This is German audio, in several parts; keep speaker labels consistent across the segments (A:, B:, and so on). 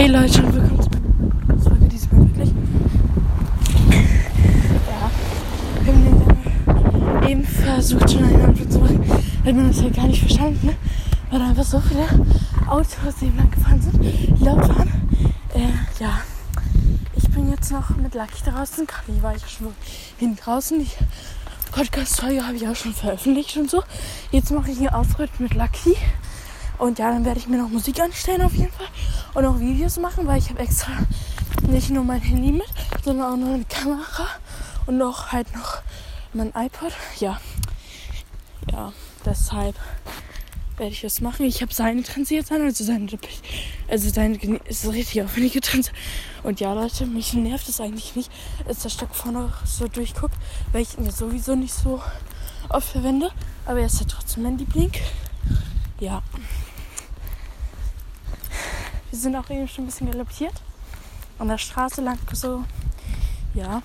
A: Hey Leute willkommen zu meiner Podcast-Folge diesmal wirklich. Ja, wir haben eben versucht schon eine Antwort zu machen, weil man das halt gar nicht verstanden, ne? weil da einfach so viele Autos nebenan gefahren sind, die laut waren. Äh, ja, ich bin jetzt noch mit Lucky draußen, gerade war ich schon hin draußen. Die Podcast-Folge habe ich auch schon veröffentlicht und so. Jetzt mache ich einen Auftritt mit Lucky. Und ja, dann werde ich mir noch Musik anstellen auf jeden Fall. Und auch Videos machen, weil ich habe extra nicht nur mein Handy mit, sondern auch noch eine Kamera. Und noch halt noch mein iPod. Ja. Ja, deshalb werde ich das machen. Ich habe seine Trense jetzt an, also seine, also seine ist richtig aufwendige Trense. Und ja, Leute, mich nervt es eigentlich nicht, dass der Stock vorne so durchguckt, weil ich ihn ja sowieso nicht so oft verwende. Aber er ist ja trotzdem mein Liebling. Ja. Wir sind auch eben schon ein bisschen galoppiert. An der Straße lang so. Ja.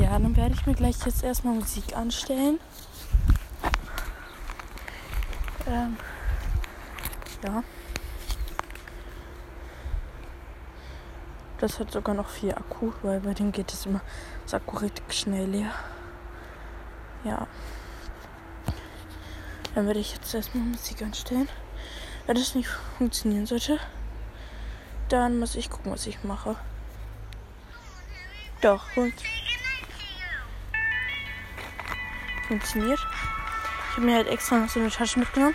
A: Ja, dann werde ich mir gleich jetzt erstmal Musik anstellen. Ähm, ja. Das hat sogar noch viel Akku, weil bei dem geht es immer das Akku richtig schnell leer. Ja. Dann werde ich jetzt erstmal Musik anstellen. Wenn das nicht funktionieren sollte, dann muss ich gucken, was ich mache. Doch, fun funktioniert. Ich habe mir halt extra noch so eine Tasche mitgenommen.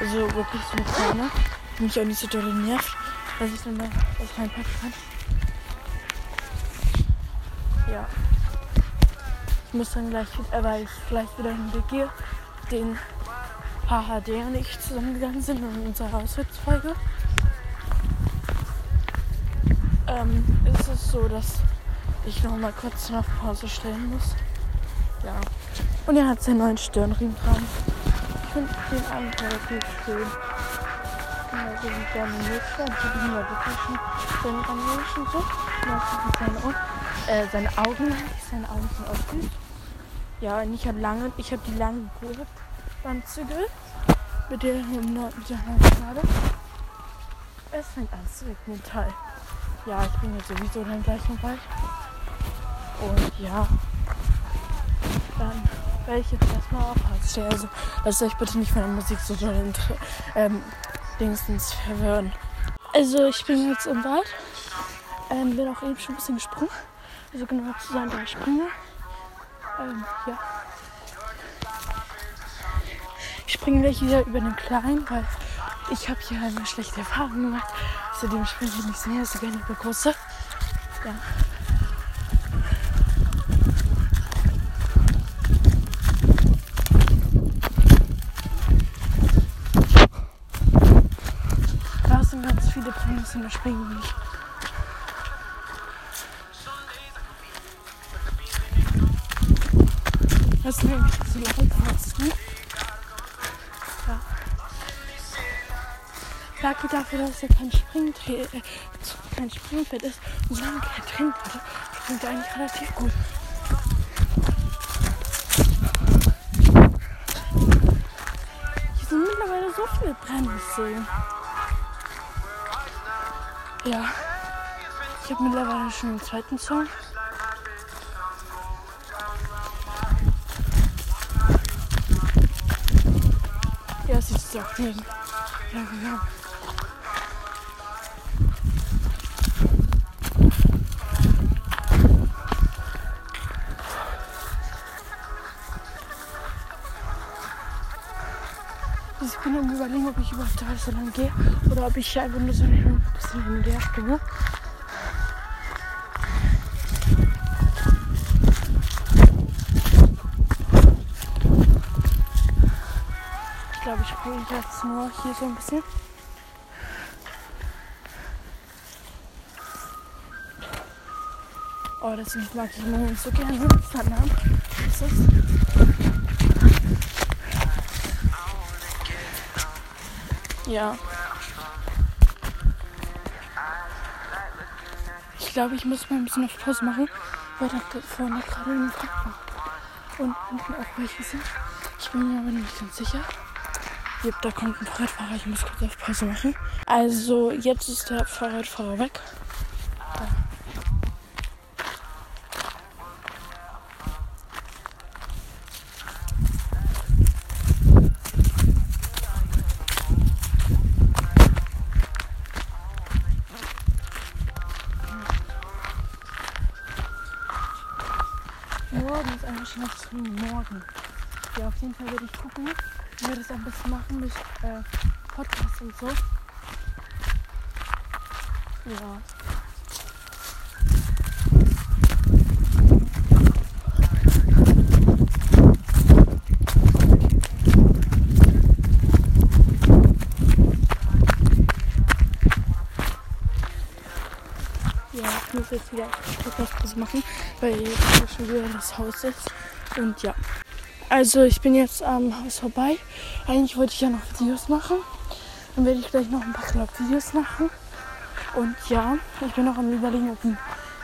A: Also wirklich so eine kleine, die mich auch nicht so doll nervt, dass ich dann mal was reinpacken kann. Ja. Ich muss dann gleich, äh, weil ich gleich wieder in den HHD und ich zusammengegangen sind in unserer Haushaltsfolge, ähm, ist es so, dass ich noch mal kurz auf Pause stellen muss. Ja. Und er hat seinen neuen Stirnring dran. Ich finde den eigentlich relativ schön. Also Mütze und ich habe ihn ja wirklich schon seine und so. Seine, Augen, äh, seine Augen, seine Augen sind auch süß. Ja, und ich habe lange, ich habe die langen Gurt Anzüge mit der mit der Schnade. Es fängt an zu regnen, Teil. Ja, ich bin jetzt sowieso dann gleich im Wald. Und ja, dann werde ich jetzt erstmal auf Hals stehen. Also lasst euch bitte nicht von der Musik so doll ähm, Dingsens verwirren. Also ich bin jetzt im Wald. Ähm, bin auch eben schon ein bisschen gesprungen. Also genau zu sein, drei Sprünge. Ähm, ja. Ich springe gleich wieder über den kleinen, weil ich habe hier eine schlechte Erfahrung gemacht. Außerdem springe ich nicht sehr, so gerne über große. Ja. Da sind ganz viele Brennnesseln, da springen nicht. Was ist eigentlich so laut? Hast du? Lucky dafür, dass er kein, Springtre äh, kein Springfett ist und so lange kein Trinkfett springt er eigentlich relativ gut. Hier sind mittlerweile so viele Brennnesseln. Ja. Ich habe mittlerweile schon einen zweiten Song. Ja, es auch neben. Ja, genau. Ich bin am überlegen, ob ich überhaupt da so lang gehe oder ob ich einfach nur so ein bisschen hin und her springe. Ich glaube, ich springe jetzt nur hier so ein bisschen. Oh, das mag ich immer so gerne. Verdammt. Ist? Ja. Ich glaube, ich muss mal ein bisschen auf Pause machen, weil da vorne gerade ein Fakt war. Und hinten auch welche sind. Ich bin mir aber nicht ganz sicher. Yep, da kommt ein Fahrradfahrer. Ich muss kurz auf Pause machen. Also, jetzt ist der Fahrradfahrer weg. Da. Morgen ist eigentlich noch zu morgen. Ja, auf jeden Fall werde ich gucken, wie wir das am besten machen mit äh, Podcast und so. Ja. Ja, ich muss jetzt wieder Podcast machen, weil hier schon wieder das Haus ist. Und ja. Also ich bin jetzt am Haus vorbei. Eigentlich wollte ich ja noch Videos machen. Dann werde ich gleich noch ein paar Club-Videos machen. Und ja, ich bin noch am überlegen, ob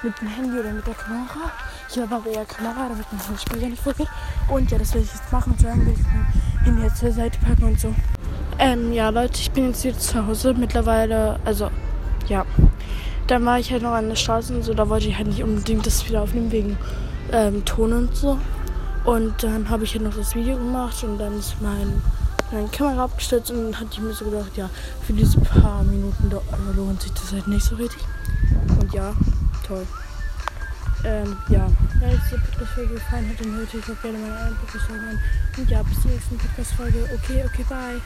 A: mit dem Handy oder mit der Kamera. Ich habe aber eher Kamera, damit mein Handspeicher nicht voll geht. Und ja, das werde ich jetzt machen. Und dann werde ich mein Handy jetzt zur Seite packen und so. Ähm, ja, Leute, ich bin jetzt wieder zu Hause. Mittlerweile, also, ja. Dann war ich halt noch an der Straße und so. Da wollte ich halt nicht unbedingt das wieder aufnehmen, wegen ähm, Ton und so. Und dann habe ich halt noch das Video gemacht und dann ist mein, meine Kamera abgestürzt und dann hatte ich mir so gedacht, ja, für diese paar Minuten da lohnt sich das halt nicht so richtig. Und ja, toll. Ähm, ja, wenn euch diese Podcast-Folge gefallen hat, dann hört ihr auch gerne meine andere Podcast-Folge an. Und ja, bis zur nächsten Podcast-Folge. Okay, okay, bye.